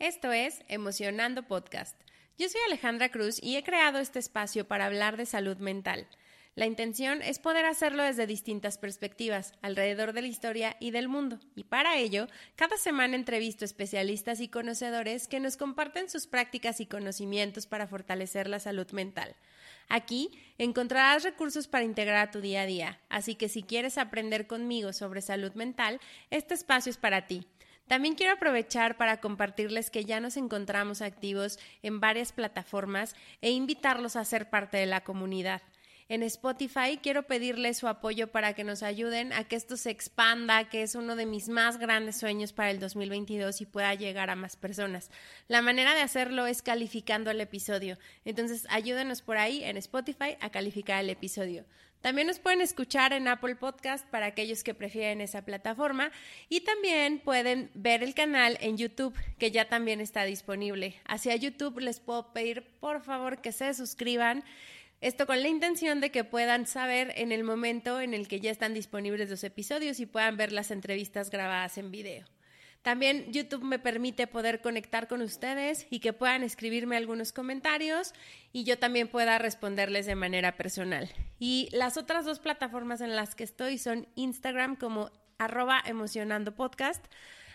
Esto es Emocionando Podcast. Yo soy Alejandra Cruz y he creado este espacio para hablar de salud mental. La intención es poder hacerlo desde distintas perspectivas, alrededor de la historia y del mundo. Y para ello, cada semana entrevisto especialistas y conocedores que nos comparten sus prácticas y conocimientos para fortalecer la salud mental. Aquí encontrarás recursos para integrar a tu día a día, así que si quieres aprender conmigo sobre salud mental, este espacio es para ti. También quiero aprovechar para compartirles que ya nos encontramos activos en varias plataformas e invitarlos a ser parte de la comunidad. En Spotify quiero pedirles su apoyo para que nos ayuden a que esto se expanda, que es uno de mis más grandes sueños para el 2022 y pueda llegar a más personas. La manera de hacerlo es calificando el episodio. Entonces ayúdenos por ahí en Spotify a calificar el episodio. También nos pueden escuchar en Apple Podcast para aquellos que prefieren esa plataforma y también pueden ver el canal en YouTube que ya también está disponible. Hacia YouTube les puedo pedir por favor que se suscriban. Esto con la intención de que puedan saber en el momento en el que ya están disponibles los episodios y puedan ver las entrevistas grabadas en video. También YouTube me permite poder conectar con ustedes y que puedan escribirme algunos comentarios y yo también pueda responderles de manera personal. Y las otras dos plataformas en las que estoy son Instagram como arroba emocionando podcast.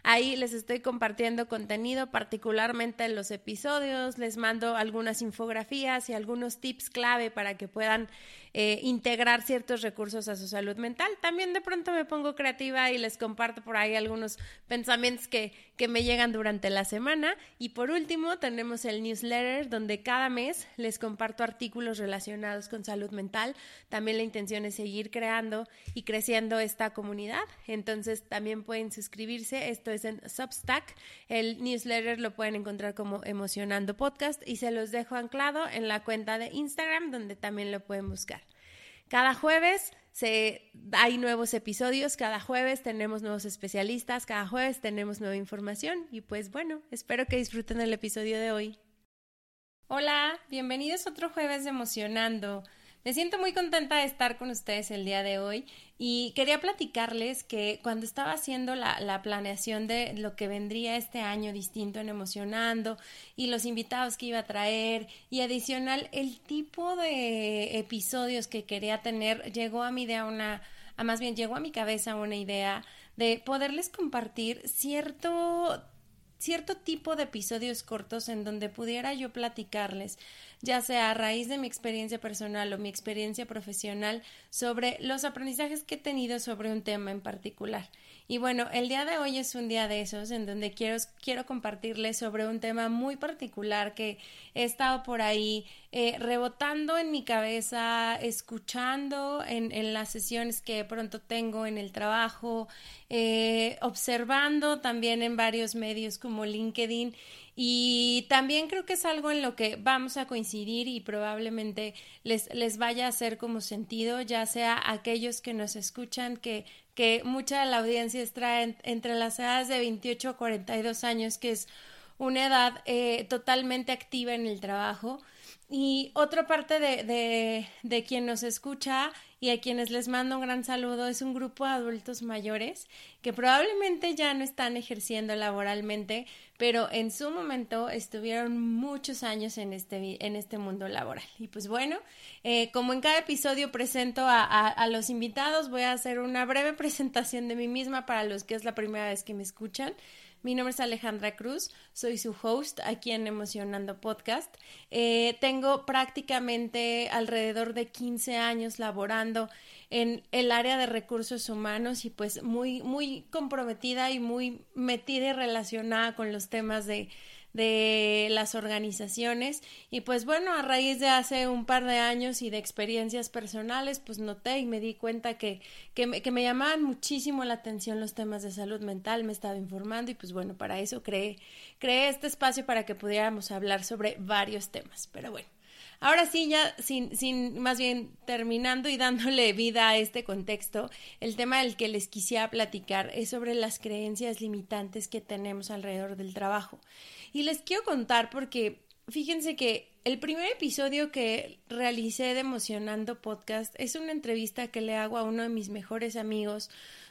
Ahí les estoy compartiendo contenido, particularmente en los episodios, les mando algunas infografías y algunos tips clave para que puedan eh, integrar ciertos recursos a su salud mental. También de pronto me pongo creativa y les comparto por ahí algunos pensamientos que, que me llegan durante la semana. Y por último, tenemos el newsletter donde cada mes les comparto artículos relacionados con salud mental. También la intención es seguir creando y creciendo esta comunidad. Entonces también pueden suscribirse. Esto es en Substack. El newsletter lo pueden encontrar como Emocionando Podcast y se los dejo anclado en la cuenta de Instagram donde también lo pueden buscar. Cada jueves se, hay nuevos episodios, cada jueves tenemos nuevos especialistas, cada jueves tenemos nueva información y pues bueno, espero que disfruten el episodio de hoy. Hola, bienvenidos otro jueves de Emocionando. Me siento muy contenta de estar con ustedes el día de hoy y quería platicarles que cuando estaba haciendo la, la, planeación de lo que vendría este año distinto en Emocionando y los invitados que iba a traer y adicional el tipo de episodios que quería tener, llegó a mi idea una, a más bien llegó a mi cabeza una idea de poderles compartir cierto cierto tipo de episodios cortos en donde pudiera yo platicarles ya sea a raíz de mi experiencia personal o mi experiencia profesional, sobre los aprendizajes que he tenido sobre un tema en particular. Y bueno, el día de hoy es un día de esos en donde quiero, quiero compartirles sobre un tema muy particular que he estado por ahí eh, rebotando en mi cabeza, escuchando en, en, las sesiones que pronto tengo en el trabajo, eh, observando también en varios medios como LinkedIn. Y también creo que es algo en lo que vamos a coincidir y probablemente les, les vaya a hacer como sentido, ya sea aquellos que nos escuchan, que, que mucha de la audiencia está entre las edades de 28 a 42 años, que es una edad eh, totalmente activa en el trabajo. Y otra parte de, de, de quien nos escucha y a quienes les mando un gran saludo es un grupo de adultos mayores que probablemente ya no están ejerciendo laboralmente, pero en su momento estuvieron muchos años en este, en este mundo laboral. Y pues bueno, eh, como en cada episodio presento a, a los invitados, voy a hacer una breve presentación de mí misma para los que es la primera vez que me escuchan. Mi nombre es Alejandra Cruz, soy su host aquí en Emocionando Podcast. Eh, tengo prácticamente alrededor de 15 años laborando en el área de recursos humanos y pues muy, muy comprometida y muy metida y relacionada con los temas de de las organizaciones y pues bueno, a raíz de hace un par de años y de experiencias personales, pues noté y me di cuenta que, que, me, que me llamaban muchísimo la atención los temas de salud mental, me estaba informando y pues bueno, para eso creé, creé este espacio para que pudiéramos hablar sobre varios temas, pero bueno. Ahora sí, ya sin, sin, más bien terminando y dándole vida a este contexto, el tema del que les quisiera platicar es sobre las creencias limitantes que tenemos alrededor del trabajo. Y les quiero contar porque fíjense que el primer episodio que realicé de Emocionando Podcast es una entrevista que le hago a uno de mis mejores amigos,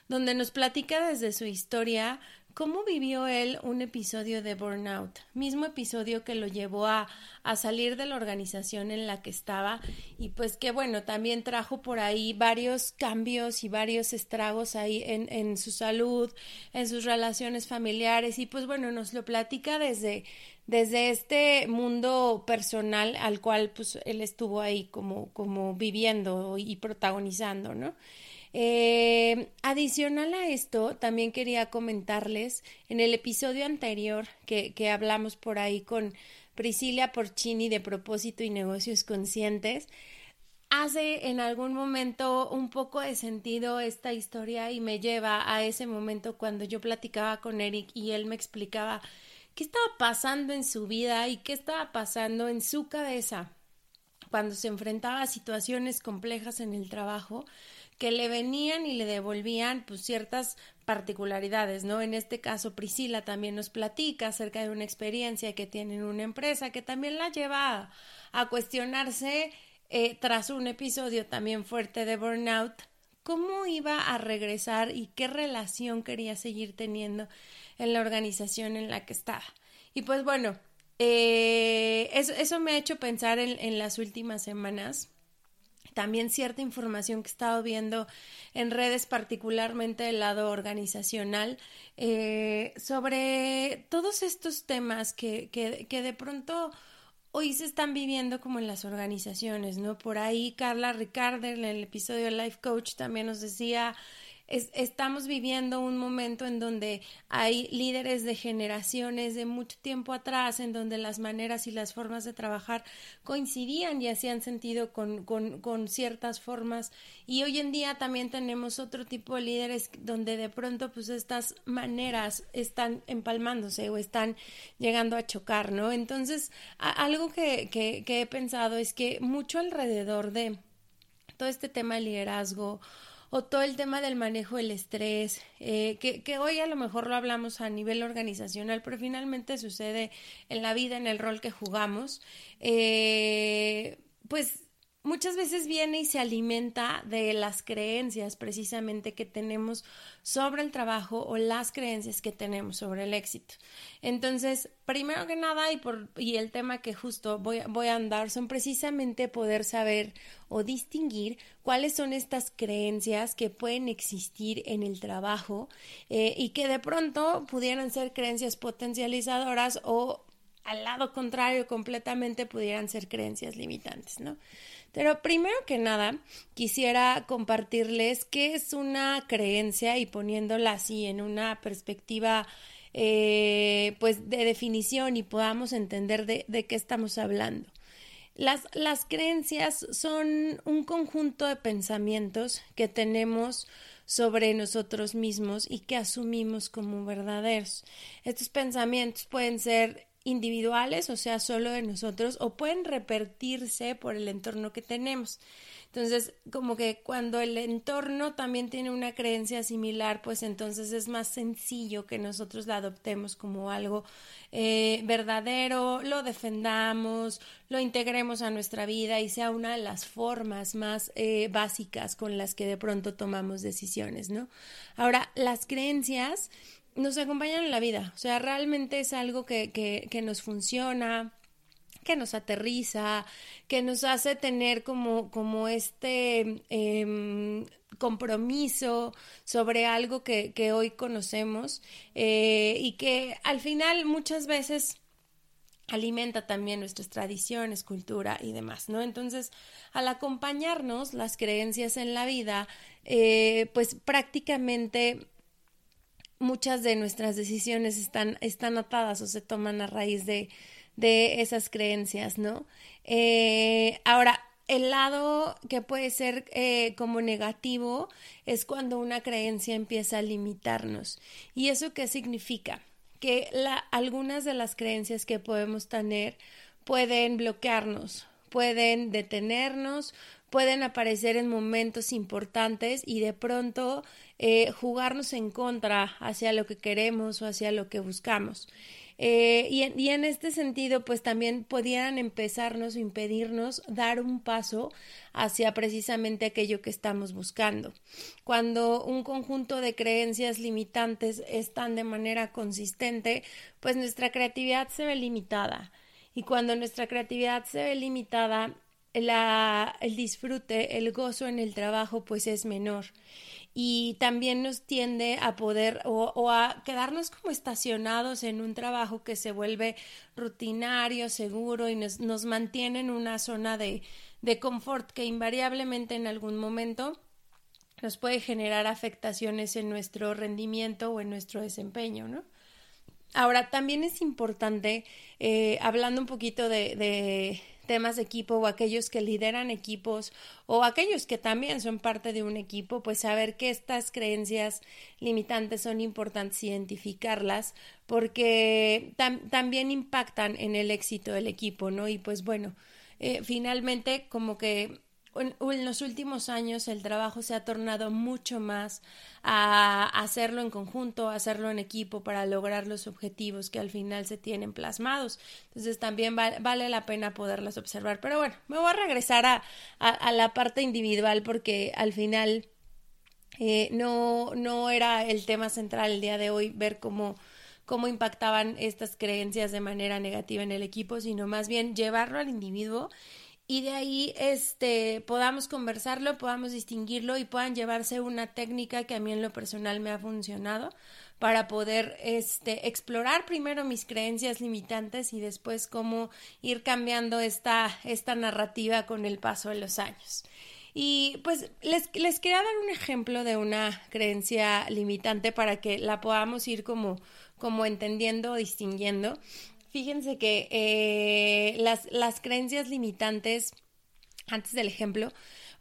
donde nos platica desde su historia cómo vivió él un episodio de burnout, mismo episodio que lo llevó a, a, salir de la organización en la que estaba y pues que bueno, también trajo por ahí varios cambios y varios estragos ahí en, en su salud, en sus relaciones familiares y pues bueno, nos lo platica desde desde este mundo personal al cual pues él estuvo ahí como, como viviendo y protagonizando, ¿no? Eh, adicional a esto, también quería comentarles en el episodio anterior que, que hablamos por ahí con Priscila Porcini de propósito y negocios conscientes, hace en algún momento un poco de sentido esta historia y me lleva a ese momento cuando yo platicaba con Eric y él me explicaba qué estaba pasando en su vida y qué estaba pasando en su cabeza cuando se enfrentaba a situaciones complejas en el trabajo que le venían y le devolvían pues ciertas particularidades, ¿no? En este caso Priscila también nos platica acerca de una experiencia que tiene en una empresa que también la lleva a, cuestionarse eh, tras un episodio también fuerte de burnout cómo iba a regresar y qué relación quería seguir teniendo en la organización en la que estaba. Y pues bueno, eh, eso, eso, me ha hecho pensar en, en las últimas semanas también cierta información que he estado viendo en redes, particularmente del lado organizacional, eh, sobre todos estos temas que, que, que de pronto hoy se están viviendo como en las organizaciones, ¿no? Por ahí Carla Ricardo en el episodio Life Coach también nos decía estamos viviendo un momento en donde hay líderes de generaciones de mucho tiempo atrás, en donde las maneras y las formas de trabajar coincidían y hacían sentido con, con, con ciertas formas. Y hoy en día también tenemos otro tipo de líderes donde de pronto pues estas maneras están empalmándose o están llegando a chocar, ¿no? Entonces, algo que, que, que he pensado es que mucho alrededor de todo este tema de liderazgo, o todo el tema del manejo del estrés, eh, que, que, hoy a lo mejor lo hablamos a nivel organizacional, pero finalmente sucede en la vida, en el rol que jugamos, eh, pues muchas veces viene y se alimenta de las creencias precisamente que tenemos sobre el trabajo o las creencias que tenemos sobre el éxito. Entonces, primero que nada y por y el tema que justo voy, voy a andar son precisamente poder saber o distinguir cuáles son estas creencias que pueden existir en el trabajo eh, y que de pronto pudieran ser creencias potencializadoras o al lado contrario completamente pudieran ser creencias limitantes, ¿no? Pero primero que nada, quisiera compartirles qué es una creencia y poniéndola así en una perspectiva eh, pues de definición y podamos entender de, qué estamos hablando. Las creencias son un conjunto de pensamientos que tenemos sobre nosotros mismos y que asumimos como verdaderos. Estos pensamientos pueden ser individuales, o sea, solo de nosotros, o pueden repetirse por el entorno que tenemos. Entonces, como que cuando el entorno también tiene una creencia similar, pues entonces es más sencillo que nosotros la adoptemos como algo eh, verdadero, lo defendamos, lo integremos a nuestra vida y sea una de las formas más eh, básicas con las que de pronto tomamos decisiones, ¿no? Ahora, las creencias nos acompañan en la vida. O sea, realmente es algo que, que, nos funciona, que nos aterriza, que nos hace tener como, como este em, compromiso sobre algo que, que hoy conocemos eh, y que al final muchas veces alimenta también nuestras tradiciones, cultura y demás, ¿no? Entonces, al acompañarnos las creencias en la vida, eh, pues prácticamente muchas de nuestras decisiones están, están atadas o se toman a raíz de, de esas creencias, ¿no? Eh, ahora, el lado que puede ser eh, como negativo es cuando una creencia empieza a limitarnos. ¿Y eso qué significa? Que algunas de las creencias que podemos tener pueden bloquearnos, pueden detenernos, pueden aparecer en momentos importantes y de pronto eh, jugarnos en contra hacia lo que queremos o hacia lo que buscamos. Eh, y, en este sentido, pues también pudieran empezarnos o impedirnos dar un paso hacia precisamente aquello que estamos buscando. Cuando un conjunto de creencias limitantes están de manera consistente, pues nuestra creatividad se ve limitada. Y cuando nuestra creatividad se ve limitada, la, el disfrute, el gozo en el trabajo, pues es menor y también nos tiende a poder o, a quedarnos como estacionados en un trabajo que se vuelve rutinario, seguro y nos, mantiene en una zona de, de confort que invariablemente en algún momento nos puede generar afectaciones en nuestro rendimiento o en nuestro desempeño, ¿no? Ahora, también es importante, eh, hablando un poquito de, temas de equipo o aquellos que lideran equipos o aquellos que también son parte de un equipo, pues saber que estas creencias limitantes son importantes identificarlas porque también impactan en el éxito del equipo, ¿no? Y pues bueno, eh, finalmente como que en, los últimos años el trabajo se ha tornado mucho más a hacerlo en conjunto, a hacerlo en equipo para lograr los objetivos que al final se tienen plasmados. Entonces también vale la pena poderlas observar. Pero bueno, me voy a regresar a, a, la parte individual porque al final eh, no, no era el tema central el día de hoy ver cómo cómo impactaban estas creencias de manera negativa en el equipo, sino más bien llevarlo al individuo y de ahí este podamos conversarlo, podamos distinguirlo y puedan llevarse una técnica que a mí en lo personal me ha funcionado para poder este explorar primero mis creencias limitantes y después cómo ir cambiando esta esta narrativa con el paso de los años. Y pues les, les quería dar un ejemplo de una creencia limitante para que la podamos ir como, como entendiendo distinguiendo. Fíjense que eh, las, las creencias limitantes, antes del ejemplo,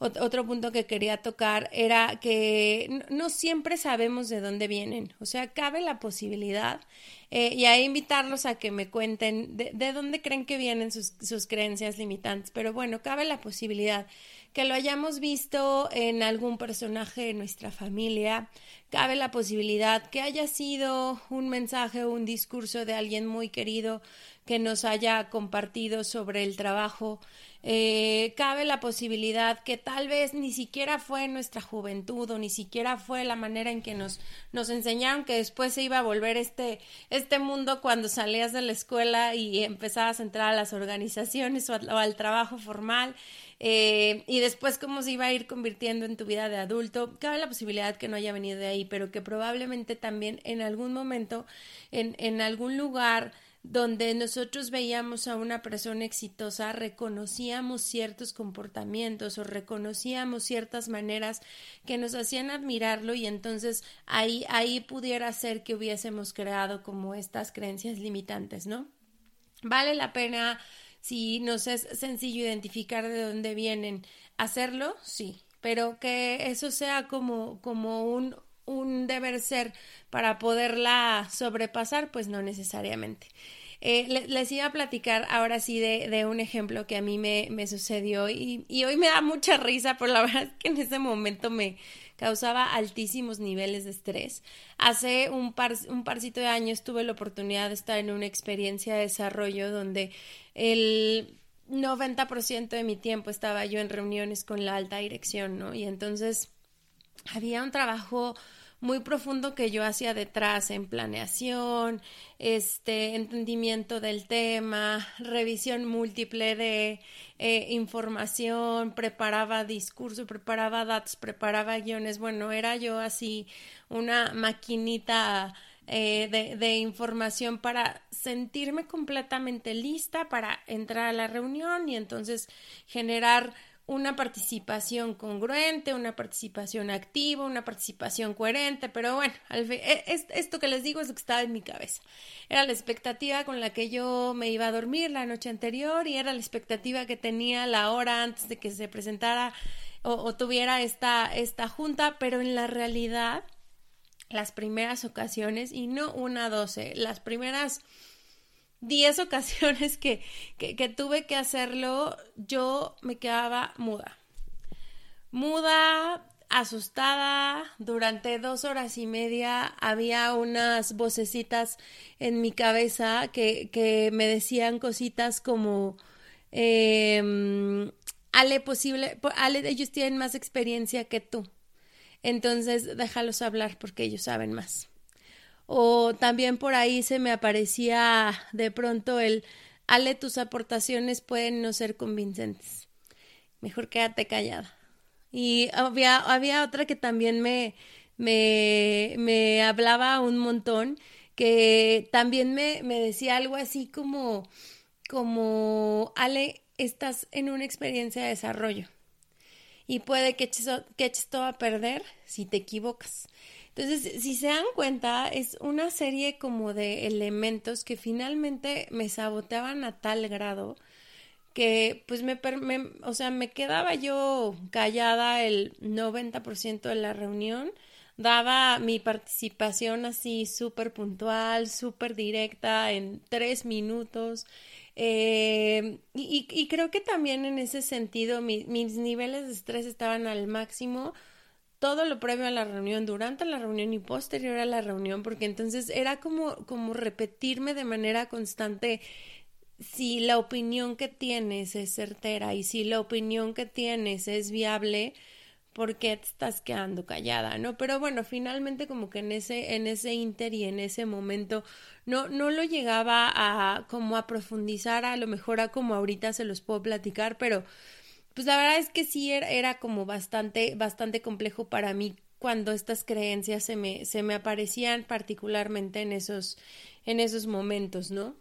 otro punto que quería tocar era que no siempre sabemos de dónde vienen. O sea, cabe la posibilidad eh, y ahí invitarlos a que me cuenten de, de dónde creen que vienen sus, sus, creencias limitantes. Pero bueno, cabe la posibilidad que lo hayamos visto en algún personaje de nuestra familia, cabe la posibilidad que haya sido un mensaje o un discurso de alguien muy querido que nos haya compartido sobre el trabajo. Eh, cabe la posibilidad que tal vez ni siquiera fue nuestra juventud o ni siquiera fue la manera en que nos, nos enseñaron que después se iba a volver este, este mundo cuando salías de la escuela y empezabas a entrar a las organizaciones o, al trabajo formal. Eh, y después cómo se iba a ir convirtiendo en tu vida de adulto. Cabe la posibilidad que no haya venido de ahí, pero que probablemente también en algún momento, en, en algún lugar, donde nosotros veíamos a una persona exitosa, reconocíamos ciertos comportamientos o reconocíamos ciertas maneras que nos hacían admirarlo y entonces ahí, ahí pudiera ser que hubiésemos creado como estas creencias limitantes, ¿no? Vale la pena, si nos es sencillo identificar de dónde vienen, hacerlo, sí, pero que eso sea como, como un, un deber ser para poderla sobrepasar, pues no necesariamente. Eh, les iba a platicar ahora sí de, de un ejemplo que a mí me, me sucedió y, y, hoy me da mucha risa, pero la verdad que en ese momento me causaba altísimos niveles de estrés. Hace un, par, un parcito de años tuve la oportunidad de estar en una experiencia de desarrollo donde el 90% de mi tiempo estaba yo en reuniones con la alta dirección, ¿no? Y entonces había un trabajo muy profundo que yo hacía detrás en planeación, este entendimiento del tema, revisión múltiple de eh, información, preparaba discurso, preparaba datos, preparaba guiones. Bueno, era yo así una maquinita eh, de, de, información para sentirme completamente lista para entrar a la reunión y entonces generar una participación congruente, una participación activa, una participación coherente, pero bueno, al e, esto que les digo es lo que estaba en mi cabeza. Era la expectativa con la que yo me iba a dormir la noche anterior y era la expectativa que tenía la hora antes de que se presentara o, tuviera esta, esta junta, pero en la realidad, las primeras ocasiones, y no una doce, las primeras diez ocasiones que, que, tuve que hacerlo, yo me quedaba muda. muda, asustada, durante dos horas y media había unas vocecitas en mi cabeza que, que me decían cositas como, eh, Ale, posible, Ale, ellos tienen más experiencia que tú, entonces déjalos hablar porque ellos saben más. O también por ahí se me aparecía de pronto el, Ale, tus aportaciones pueden no ser convincentes. Mejor quédate callada. Y había, había otra que también me, me, me hablaba un montón, que también me, me decía algo así como, como, Ale, estás en una experiencia de desarrollo y puede que eches, que eches todo a perder si te equivocas. Entonces, si se dan cuenta, es una serie como de elementos que finalmente me saboteaban a tal grado que pues me, o sea, me quedaba yo callada el 90% de la reunión, daba mi participación así súper puntual, súper directa, en tres minutos. Eh, y, y, creo que también en ese sentido mis niveles de estrés estaban al máximo todo lo previo a la reunión, durante la reunión y posterior a la reunión, porque entonces era como, como repetirme de manera constante si la opinión que tienes es certera y si la opinión que tienes es viable, ¿por qué te estás quedando callada? ¿No? Pero bueno, finalmente como que en ese, en ese inter y en ese momento no, no lo llegaba a como a profundizar, a lo mejor a como ahorita se los puedo platicar, pero pues la verdad es que sí era, como bastante, bastante complejo para mí cuando estas creencias se me, se me aparecían particularmente en esos, en esos momentos, ¿no?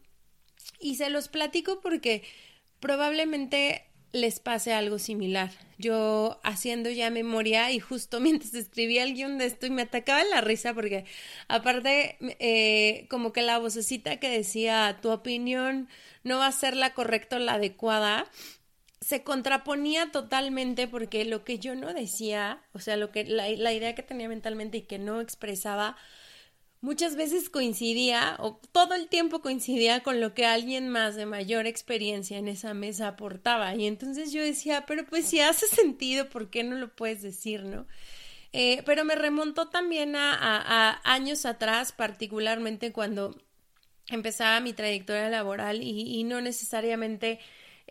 Y se los platico porque probablemente les pase algo similar. Yo haciendo ya memoria y justo mientras escribía el guion de esto y me atacaba la risa porque aparte eh, como que la vocecita que decía tu opinión no va a ser la correcta o la adecuada, se contraponía totalmente porque lo que yo no decía, o sea, lo que la, la, idea que tenía mentalmente y que no expresaba, muchas veces coincidía o todo el tiempo coincidía con lo que alguien más de mayor experiencia en esa mesa aportaba. Y entonces yo decía, pero pues si hace sentido, ¿por qué no lo puedes decir, no? Eh, pero me remontó también a, años atrás, particularmente cuando empezaba mi trayectoria laboral y no necesariamente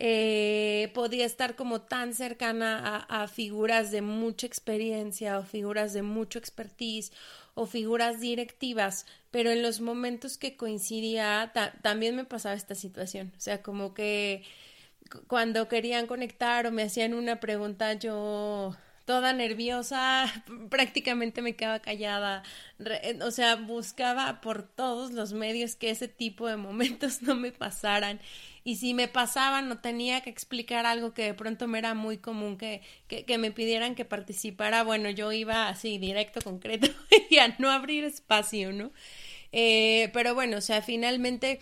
eh, podía estar como tan cercana a, figuras de mucha experiencia o figuras de mucho expertise o figuras directivas, pero en los momentos que coincidía también me pasaba esta situación, o sea, como que cuando querían conectar o me hacían una pregunta yo toda nerviosa, prácticamente me quedaba callada, o sea, buscaba por todos los medios que ese tipo de momentos no me pasaran y si me pasaba no tenía que explicar algo que de pronto me era muy común que, que, me pidieran que participara, bueno, yo iba así directo, concreto y a no abrir espacio, ¿no? Eh, pero bueno, o sea, finalmente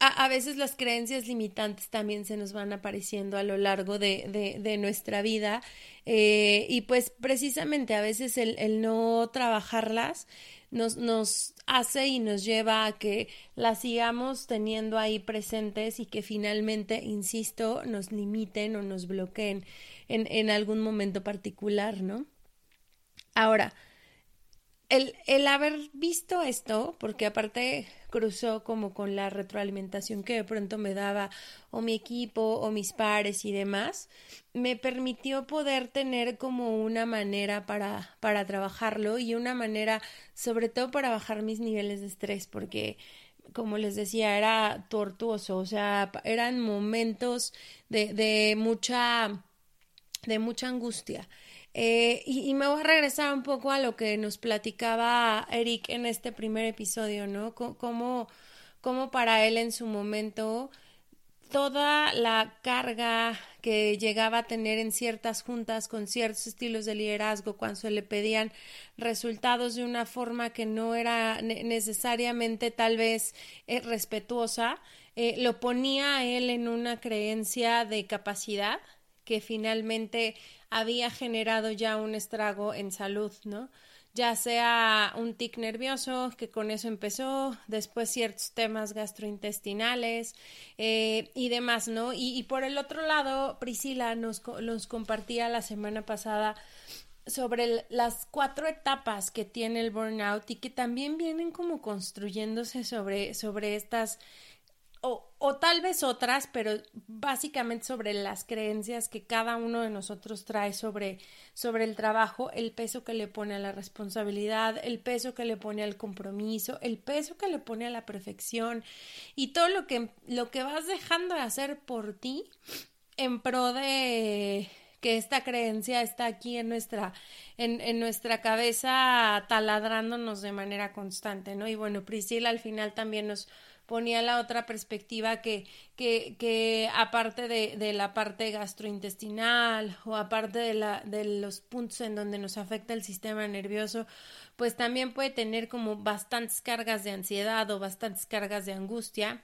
a, a, veces las creencias limitantes también se nos van apareciendo a lo largo de, de, de nuestra vida eh, y pues precisamente a veces el, el no trabajarlas nos, nos hace y nos lleva a que las sigamos teniendo ahí presentes y que finalmente, insisto, nos limiten o nos bloqueen en, en algún momento particular, ¿no? Ahora, el, el haber visto esto, porque aparte cruzó como con la retroalimentación que de pronto me daba o mi equipo o mis pares y demás, me permitió poder tener como una manera para, para trabajarlo y una manera sobre todo para bajar mis niveles de estrés, porque como les decía, era tortuoso, o sea, eran momentos de, de mucha, de mucha angustia. Eh, y, me voy a regresar un poco a lo que nos platicaba Eric en este primer episodio, ¿no? cómo, cómo para él en su momento toda la carga que llegaba a tener en ciertas juntas con ciertos estilos de liderazgo cuando se le pedían resultados de una forma que no era necesariamente tal vez eh, respetuosa, eh, lo ponía a él en una creencia de capacidad que finalmente había generado ya un estrago en salud, ¿no? ya sea un tic nervioso, que con eso empezó, después ciertos temas gastrointestinales eh, y demás, ¿no? Y, por el otro lado, Priscila nos, compartía la semana pasada sobre las cuatro etapas que tiene el burnout y que también vienen como construyéndose sobre, sobre estas o, tal vez otras, pero básicamente sobre las creencias que cada uno de nosotros trae sobre, sobre el trabajo, el peso que le pone a la responsabilidad, el peso que le pone al compromiso, el peso que le pone a la perfección y todo lo que, lo que vas dejando de hacer por ti en pro de que esta creencia está aquí en nuestra, en, en, nuestra cabeza taladrándonos de manera constante, ¿no? Y bueno, Priscila al final también nos, ponía la otra perspectiva que, que, que aparte de, de, la parte gastrointestinal o aparte de, la, de los puntos en donde nos afecta el sistema nervioso, pues también puede tener como bastantes cargas de ansiedad o bastantes cargas de angustia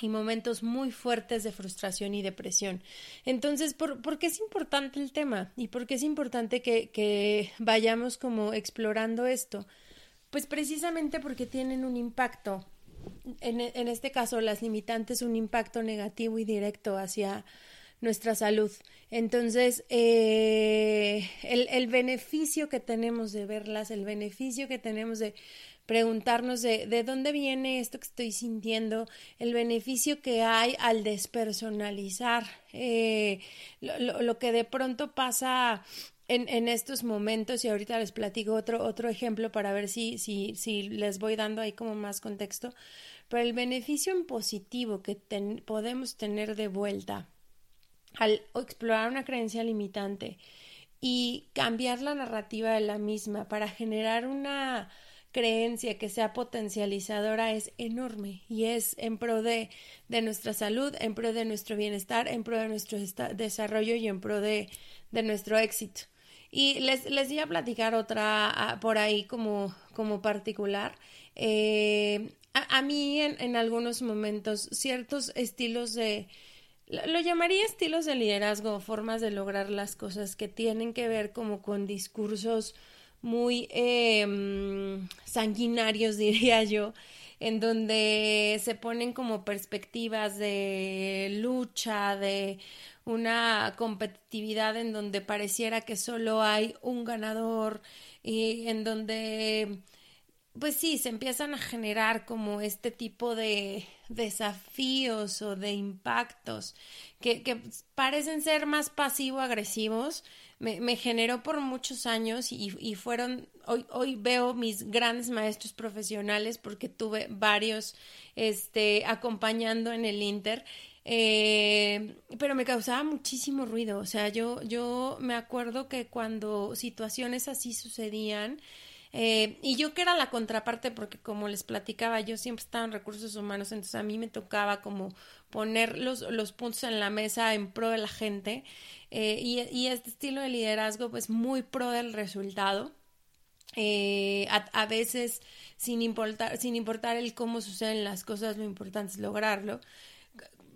y momentos muy fuertes de frustración y depresión. Entonces, ¿por, ¿por, qué es importante el tema? ¿Y por qué es importante que, que vayamos como explorando esto? Pues precisamente porque tienen un impacto en, este caso, las limitantes, un impacto negativo y directo hacia nuestra salud. Entonces, eh, el, beneficio que tenemos de verlas, el beneficio que tenemos de preguntarnos de, de dónde viene esto que estoy sintiendo, el beneficio que hay al despersonalizar, eh, lo, que de pronto pasa en, en, estos momentos, y ahorita les platico otro, otro ejemplo para ver si, si, si les voy dando ahí como más contexto, pero el beneficio en positivo que podemos tener de vuelta al explorar una creencia limitante y cambiar la narrativa de la misma para generar una creencia que sea potencializadora es enorme y es en pro de, de nuestra salud, en pro de nuestro bienestar, en pro de nuestro desarrollo y en pro de, de nuestro éxito. Y les, les iba a platicar otra ah, por ahí como, como particular. Eh, a, mí en, en, algunos momentos ciertos estilos de... Lo llamaría estilos de liderazgo, formas de lograr las cosas que tienen que ver como con discursos muy eh, sanguinarios, diría yo, en donde se ponen como perspectivas de lucha, de una competitividad en donde pareciera que solo hay un ganador y en donde pues sí, se empiezan a generar como este tipo de desafíos o de impactos que, parecen ser más pasivo-agresivos. Me, generó por muchos años y, y, fueron, hoy, hoy veo mis grandes maestros profesionales porque tuve varios este, acompañando en el Inter eh, pero me causaba muchísimo ruido. O sea, yo, yo me acuerdo que cuando situaciones así sucedían, eh, y yo que era la contraparte, porque como les platicaba, yo siempre estaba en recursos humanos, entonces a mí me tocaba como poner los, los puntos en la mesa en pro de la gente. Eh, y, y, este estilo de liderazgo, pues muy pro del resultado. Eh, a, a, veces sin importar, sin importar el cómo suceden las cosas, lo importante es lograrlo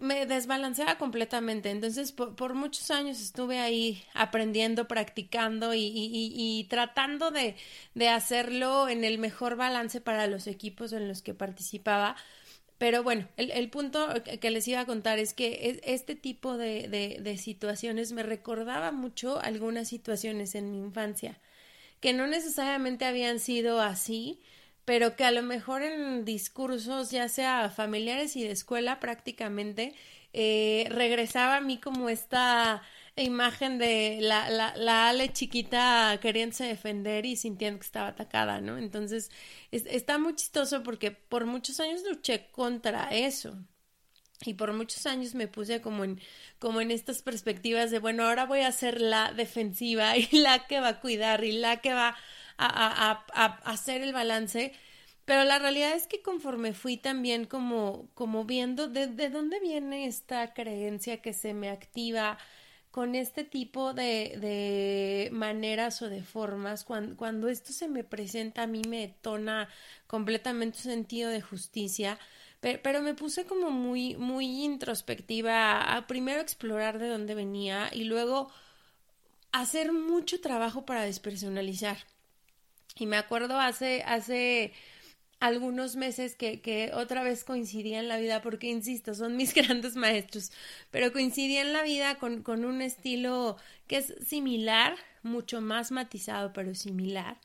me desbalanceaba completamente. Entonces, por, muchos años estuve ahí aprendiendo, practicando y, y, y, tratando de, de, hacerlo en el mejor balance para los equipos en los que participaba. Pero bueno, el, el punto que les iba a contar es que este tipo de, de, situaciones me recordaba mucho algunas situaciones en mi infancia, que no necesariamente habían sido así, pero que a lo mejor en discursos, ya sea familiares y de escuela prácticamente, eh, regresaba a mí como esta imagen de la, la, la Ale chiquita queriéndose defender y sintiendo que estaba atacada, ¿no? Entonces, está muy chistoso porque por muchos años luché contra eso. Y por muchos años me puse como en, como en estas perspectivas de, bueno, ahora voy a ser la defensiva y la que va a cuidar y la que va a, a, a, hacer el balance. Pero la realidad es que conforme fui también como, como viendo de, de dónde viene esta creencia que se me activa con este tipo de, de maneras o de formas, cuando, cuando esto se me presenta a mí me detona completamente un sentido de justicia, pero, pero, me puse como muy, muy introspectiva a primero explorar de dónde venía y luego hacer mucho trabajo para despersonalizar. Y me acuerdo hace, hace algunos meses que, que otra vez coincidía en la vida, porque insisto, son mis grandes maestros, pero coincidía en la vida con, con un estilo que es similar, mucho más matizado, pero similar.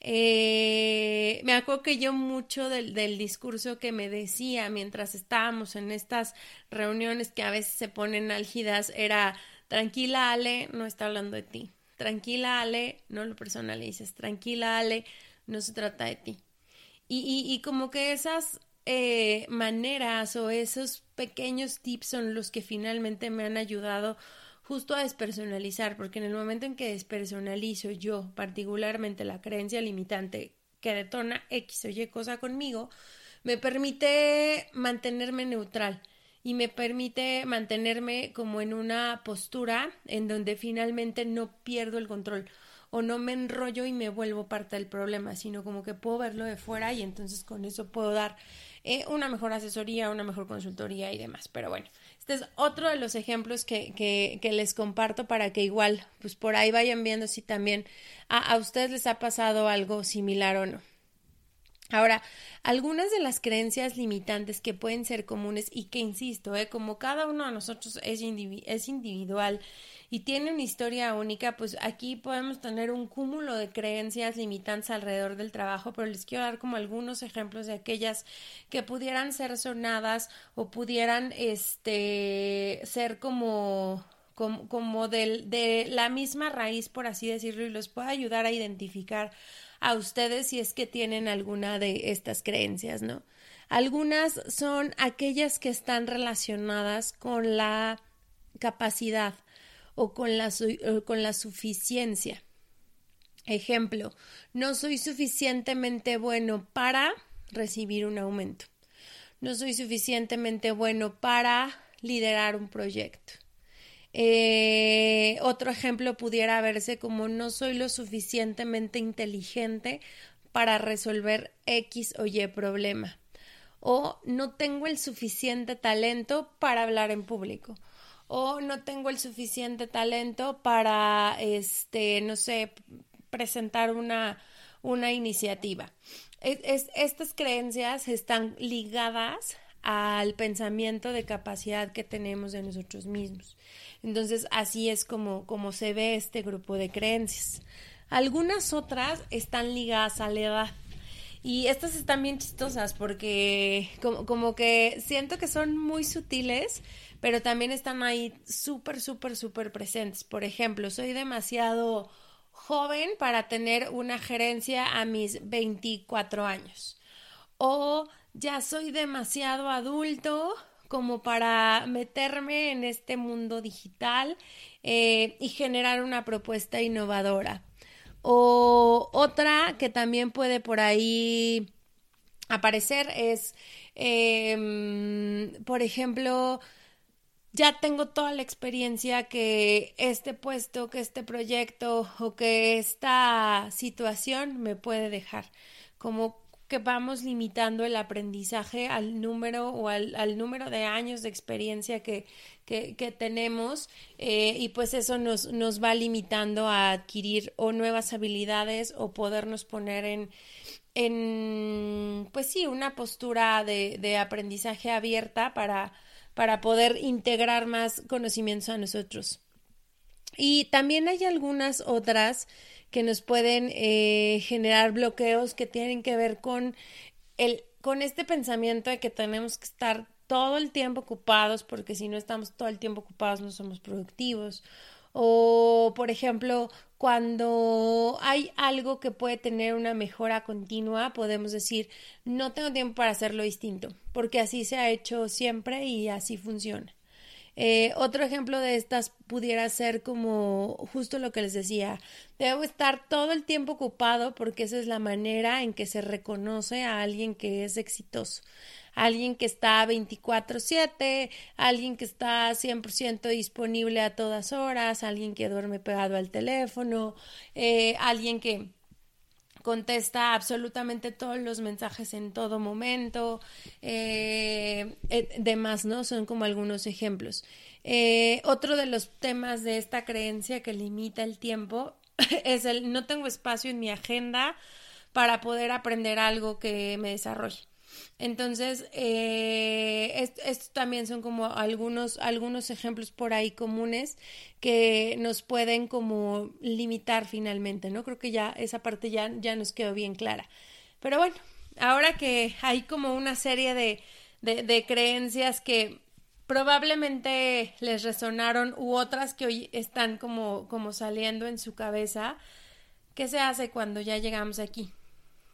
Eh, me acuerdo que yo mucho del, del, discurso que me decía mientras estábamos en estas reuniones que a veces se ponen álgidas era tranquila Ale, no está hablando de ti. Tranquila Ale, no lo personalices. Tranquila Ale, no se trata de ti. Y, y, como que esas eh, maneras o esos pequeños tips son los que finalmente me han ayudado justo a despersonalizar, porque en el momento en que despersonalizo yo particularmente la creencia limitante que detona X o Y cosa conmigo, me permite mantenerme neutral y me permite mantenerme como en una postura en donde finalmente no pierdo el control o no me enrollo y me vuelvo parte del problema, sino como que puedo verlo de fuera y entonces con eso puedo dar eh, una mejor asesoría, una mejor consultoría y demás. Pero bueno, este es otro de los ejemplos que, que, que les comparto para que igual, pues por ahí vayan viendo si también a, a ustedes les ha pasado algo similar o no. Ahora, algunas de las creencias limitantes que pueden ser comunes y que, insisto, eh, como cada uno de nosotros es, es individual y tiene una historia única, pues aquí podemos tener un cúmulo de creencias limitantes alrededor del trabajo, pero les quiero dar como algunos ejemplos de aquellas que pudieran ser sonadas o pudieran este, ser como como, como de la misma raíz, por así decirlo, y los pueda ayudar a identificar a ustedes si es que tienen alguna de estas creencias, ¿no? Algunas son aquellas que están relacionadas con la capacidad o con la, con la suficiencia. Ejemplo, no soy suficientemente bueno para recibir un aumento. No soy suficientemente bueno para liderar un proyecto. Eh, otro ejemplo pudiera verse como no soy lo suficientemente inteligente para resolver X o Y problema. O no tengo el suficiente talento para hablar en público. O no tengo el suficiente talento para, este, no sé, presentar una, una iniciativa. es, estas creencias están ligadas al pensamiento de capacidad que tenemos de nosotros mismos. Entonces, así es como, como se ve este grupo de creencias. Algunas otras están ligadas a la edad. Y estas están bien chistosas porque como, como que siento que son muy sutiles, pero también están ahí súper, súper, súper presentes. Por ejemplo, soy demasiado joven para tener una gerencia a mis 24 años. O ya soy demasiado adulto como para meterme en este mundo digital eh, y generar una propuesta innovadora. O otra que también puede por ahí aparecer es, em, por ejemplo, ya tengo toda la experiencia que este puesto, que este proyecto o que esta situación me puede dejar. Como que vamos limitando el aprendizaje al número o al, número de años de experiencia que, que, tenemos eh, y pues eso nos, nos va limitando a adquirir o nuevas habilidades o podernos poner en, en pues sí, una postura de, de aprendizaje abierta para, para poder integrar más conocimientos a nosotros. Y también hay algunas otras que nos pueden eh, generar bloqueos que tienen que ver con el con este pensamiento de que tenemos que estar todo el tiempo ocupados porque si no estamos todo el tiempo ocupados no somos productivos. O por ejemplo cuando hay algo que puede tener una mejora continua podemos decir no tengo tiempo para hacerlo distinto porque así se ha hecho siempre y así funciona eh, otro ejemplo de estas pudiera ser como justo lo que les decía, debo estar todo el tiempo ocupado porque esa es la manera en que se reconoce a alguien que es exitoso. Alguien que está 24/7, alguien que está 100% disponible a todas horas, alguien que duerme pegado al teléfono, eh, alguien que contesta absolutamente todos los mensajes en todo momento, eh, eh, demás, ¿no? Son como algunos ejemplos. Eh, otro de los temas de esta creencia que limita el tiempo es el no tengo espacio en mi agenda para poder aprender algo que me desarrolle. Entonces, eh, estos también son como algunos, algunos ejemplos por ahí comunes que nos pueden como limitar finalmente, ¿no? Creo que ya esa parte ya, ya nos quedó bien clara. Pero bueno, ahora que hay como una serie de, de, de creencias que probablemente les resonaron u otras que hoy están como, como saliendo en su cabeza, ¿qué se hace cuando ya llegamos aquí?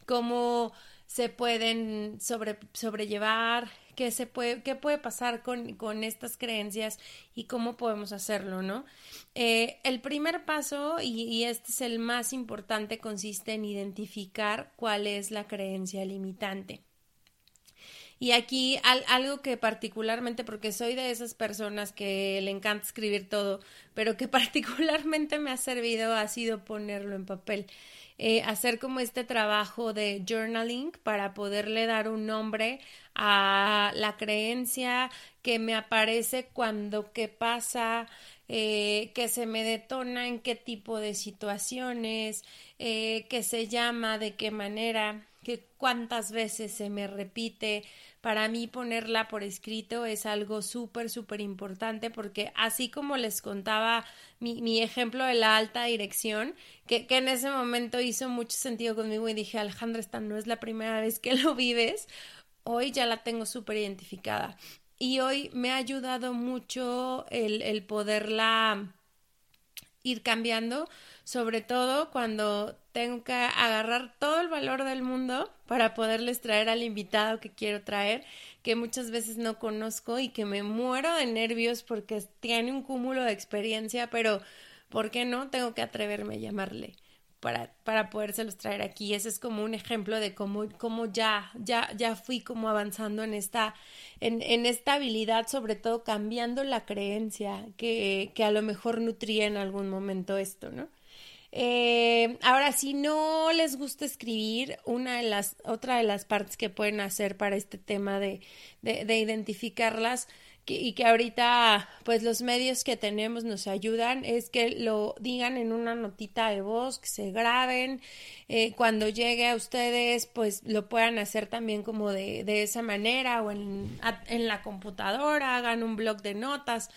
¿Cómo se pueden sobre, sobrellevar, qué, se puede, qué puede pasar con, con, estas creencias y cómo podemos hacerlo, ¿no? Eh, el primer paso, y, y, este es el más importante, consiste en identificar cuál es la creencia limitante. Y aquí algo que particularmente, porque soy de esas personas que le encanta escribir todo, pero que particularmente me ha servido ha sido ponerlo en papel. Eh, hacer como este trabajo de journaling para poderle dar un nombre a la creencia que me aparece cuando qué pasa, eh, que se me detona en qué tipo de situaciones, eh, que se llama, de qué manera, que cuántas veces se me repite, para mí ponerla por escrito es algo súper, súper importante porque así como les contaba mi, mi, ejemplo de la alta dirección, que, que en ese momento hizo mucho sentido conmigo y dije, Alejandra, esta no es la primera vez que lo vives, hoy ya la tengo súper identificada. Y hoy me ha ayudado mucho el, el poderla ir cambiando, sobre todo cuando tengo que agarrar todo el valor del mundo para poderles traer al invitado que quiero traer, que muchas veces no conozco y que me muero de nervios porque tiene un cúmulo de experiencia, pero ¿por qué no? Tengo que atreverme a llamarle para, para podérselos traer aquí. Ese es como un ejemplo de cómo, cómo ya, ya, ya fui como avanzando en esta, en, en esta habilidad, sobre todo cambiando la creencia que, que a lo mejor nutría en algún momento esto, ¿no? Eh, ahora, si no les gusta escribir, una de las, otra de las partes que pueden hacer para este tema de, de, de identificarlas, y que ahorita pues los medios que tenemos nos ayudan es que lo digan en una notita de voz, que se graben, eh, cuando llegue a ustedes pues lo puedan hacer también como de, de esa manera o en, en la computadora, hagan un blog de notas,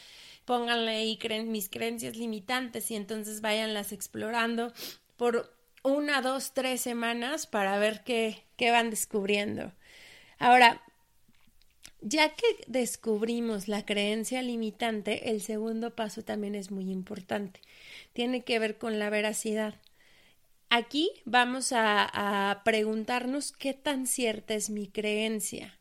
pónganle ahí creen, mis creencias limitantes y entonces váyanlas explorando por una, dos, tres semanas para ver qué, qué van descubriendo. Ahora, ya que descubrimos la creencia limitante, el segundo paso también es muy importante. Tiene que ver con la veracidad. Aquí vamos a, a preguntarnos qué tan cierta es mi creencia.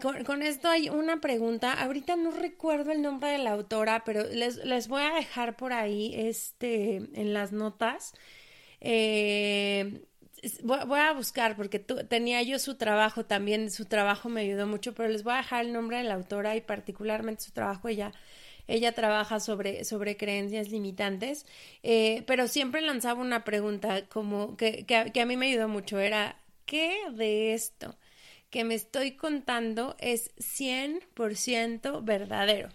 Con, con, esto hay una pregunta, ahorita no recuerdo el nombre de la autora, pero les, les voy a dejar por ahí este en las notas. Eh, voy a buscar porque tenía yo su trabajo también, su trabajo me ayudó mucho, pero les voy a dejar el nombre de la autora y particularmente su trabajo, ella, ella trabaja sobre, sobre creencias limitantes, eh, pero siempre lanzaba una pregunta como que, que, que a mí me ayudó mucho, era, ¿qué de esto que me estoy contando es 100% verdadero?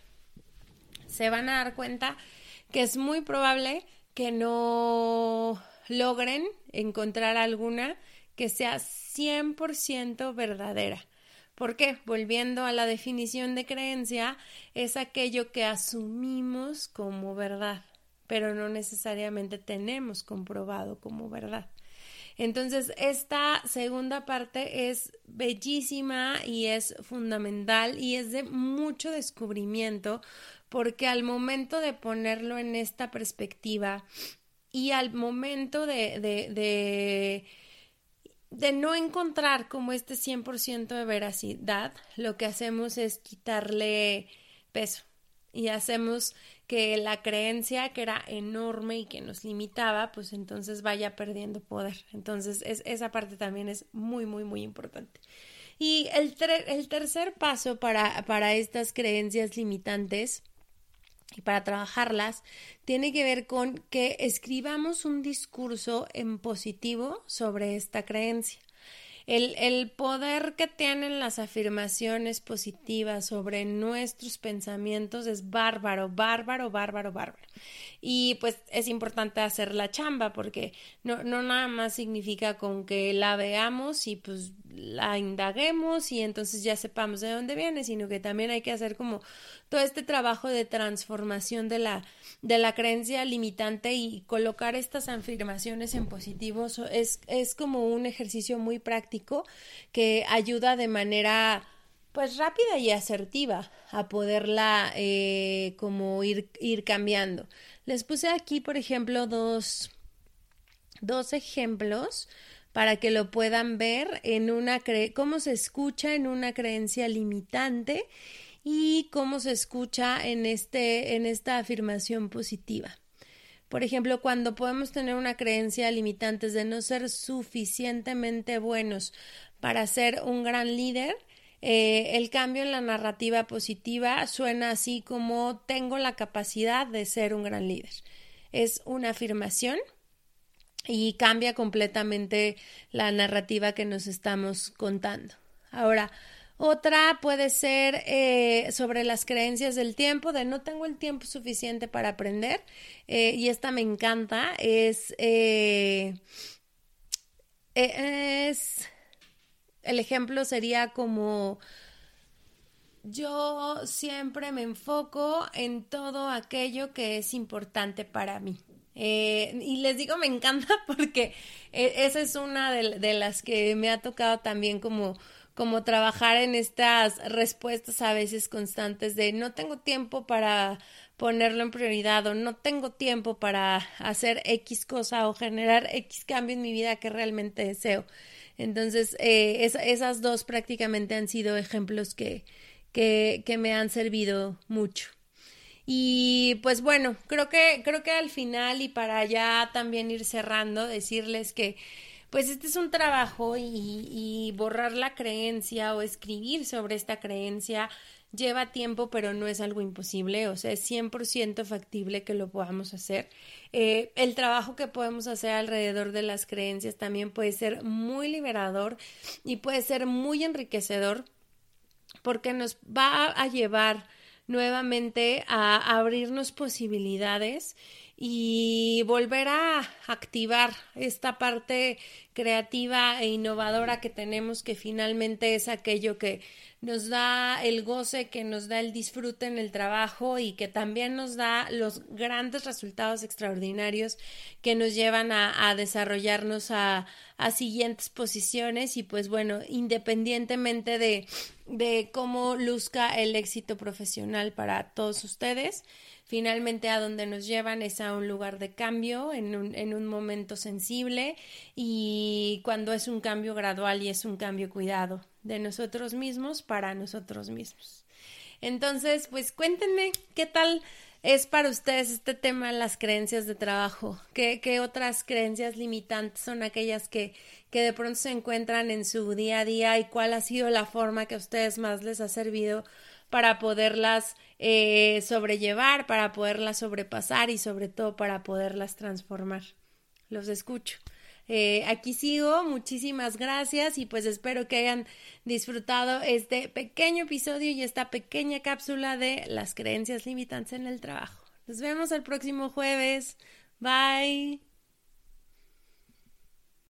Se van a dar cuenta que es muy probable que no logren encontrar alguna que sea 100% verdadera. ¿Por qué? Volviendo a la definición de creencia, es aquello que asumimos como verdad, pero no necesariamente tenemos comprobado como verdad. Entonces, esta segunda parte es bellísima y es fundamental y es de mucho descubrimiento porque al momento de ponerlo en esta perspectiva y al momento de, de, de, de no encontrar como este 100% de veracidad, lo que hacemos es quitarle peso y hacemos que la creencia que era enorme y que nos limitaba, pues entonces vaya perdiendo poder. Entonces es, esa parte también es muy, muy, muy importante. Y el, el tercer paso para, para estas creencias limitantes y para trabajarlas tiene que ver con que escribamos un discurso en positivo sobre esta creencia. El, el, poder que tienen las afirmaciones positivas sobre nuestros pensamientos es bárbaro, bárbaro, bárbaro, bárbaro. Y pues es importante hacer la chamba porque no, no nada más significa con que la veamos y pues la indaguemos y entonces ya sepamos de dónde viene, sino que también hay que hacer como todo este trabajo de transformación de la, de la creencia limitante y colocar estas afirmaciones en positivo. Es, es como un ejercicio muy práctico que ayuda de manera pues rápida y asertiva a poderla eh, como ir, ir cambiando. Les puse aquí, por ejemplo, dos, dos ejemplos para que lo puedan ver en una cómo se escucha en una creencia limitante y cómo se escucha en este en esta afirmación positiva. Por ejemplo, cuando podemos tener una creencia limitante de no ser suficientemente buenos para ser un gran líder, eh, el cambio en la narrativa positiva suena así como tengo la capacidad de ser un gran líder. Es una afirmación y cambia completamente la narrativa que nos estamos contando. Ahora, otra puede ser eh, sobre las creencias del tiempo, de no tengo el tiempo suficiente para aprender. Eh, y esta me encanta. Es, es. El ejemplo sería como. Yo siempre me enfoco en todo aquello que es importante para mí. Eh, y les digo, me encanta porque eh, esa es una de, las que me ha tocado también como, como trabajar en estas respuestas a veces constantes de no tengo tiempo para ponerlo en prioridad o no tengo tiempo para hacer X cosa o generar X cambio en mi vida que realmente deseo. Entonces, eh, esas dos prácticamente han sido ejemplos que, que, que me han servido mucho. Y pues bueno, creo que, creo que al final y para ya también ir cerrando, decirles que pues este es un trabajo y, y borrar la creencia o escribir sobre esta creencia lleva tiempo, pero no es algo imposible, o sea, es 100% factible que lo podamos hacer. Eh, el trabajo que podemos hacer alrededor de las creencias también puede ser muy liberador y puede ser muy enriquecedor porque nos va a llevar nuevamente a abrirnos posibilidades y volver a activar esta parte creativa e innovadora que tenemos que finalmente es aquello que nos da el goce, que nos da el disfrute en el trabajo y que también nos da los grandes resultados extraordinarios que nos llevan a, desarrollarnos a, siguientes posiciones. Y pues bueno, independientemente de, de cómo luzca el éxito profesional para todos ustedes, finalmente a donde nos llevan es a un lugar de cambio en un, en un momento sensible y cuando es un cambio gradual y es un cambio cuidado de nosotros mismos para nosotros mismos. Entonces, pues cuéntenme qué tal es para ustedes este tema de las creencias de trabajo. ¿Qué, qué otras creencias limitantes son aquellas que, que de pronto se encuentran en su día a día y cuál ha sido la forma que a ustedes más les ha servido para poderlas eh, sobrellevar, para poderlas sobrepasar y sobre todo para poderlas transformar. Los escucho. Eh, aquí sigo, muchísimas gracias y pues espero que hayan disfrutado este pequeño episodio y esta pequeña cápsula de las creencias limitantes en el trabajo. Nos vemos el próximo jueves. Bye.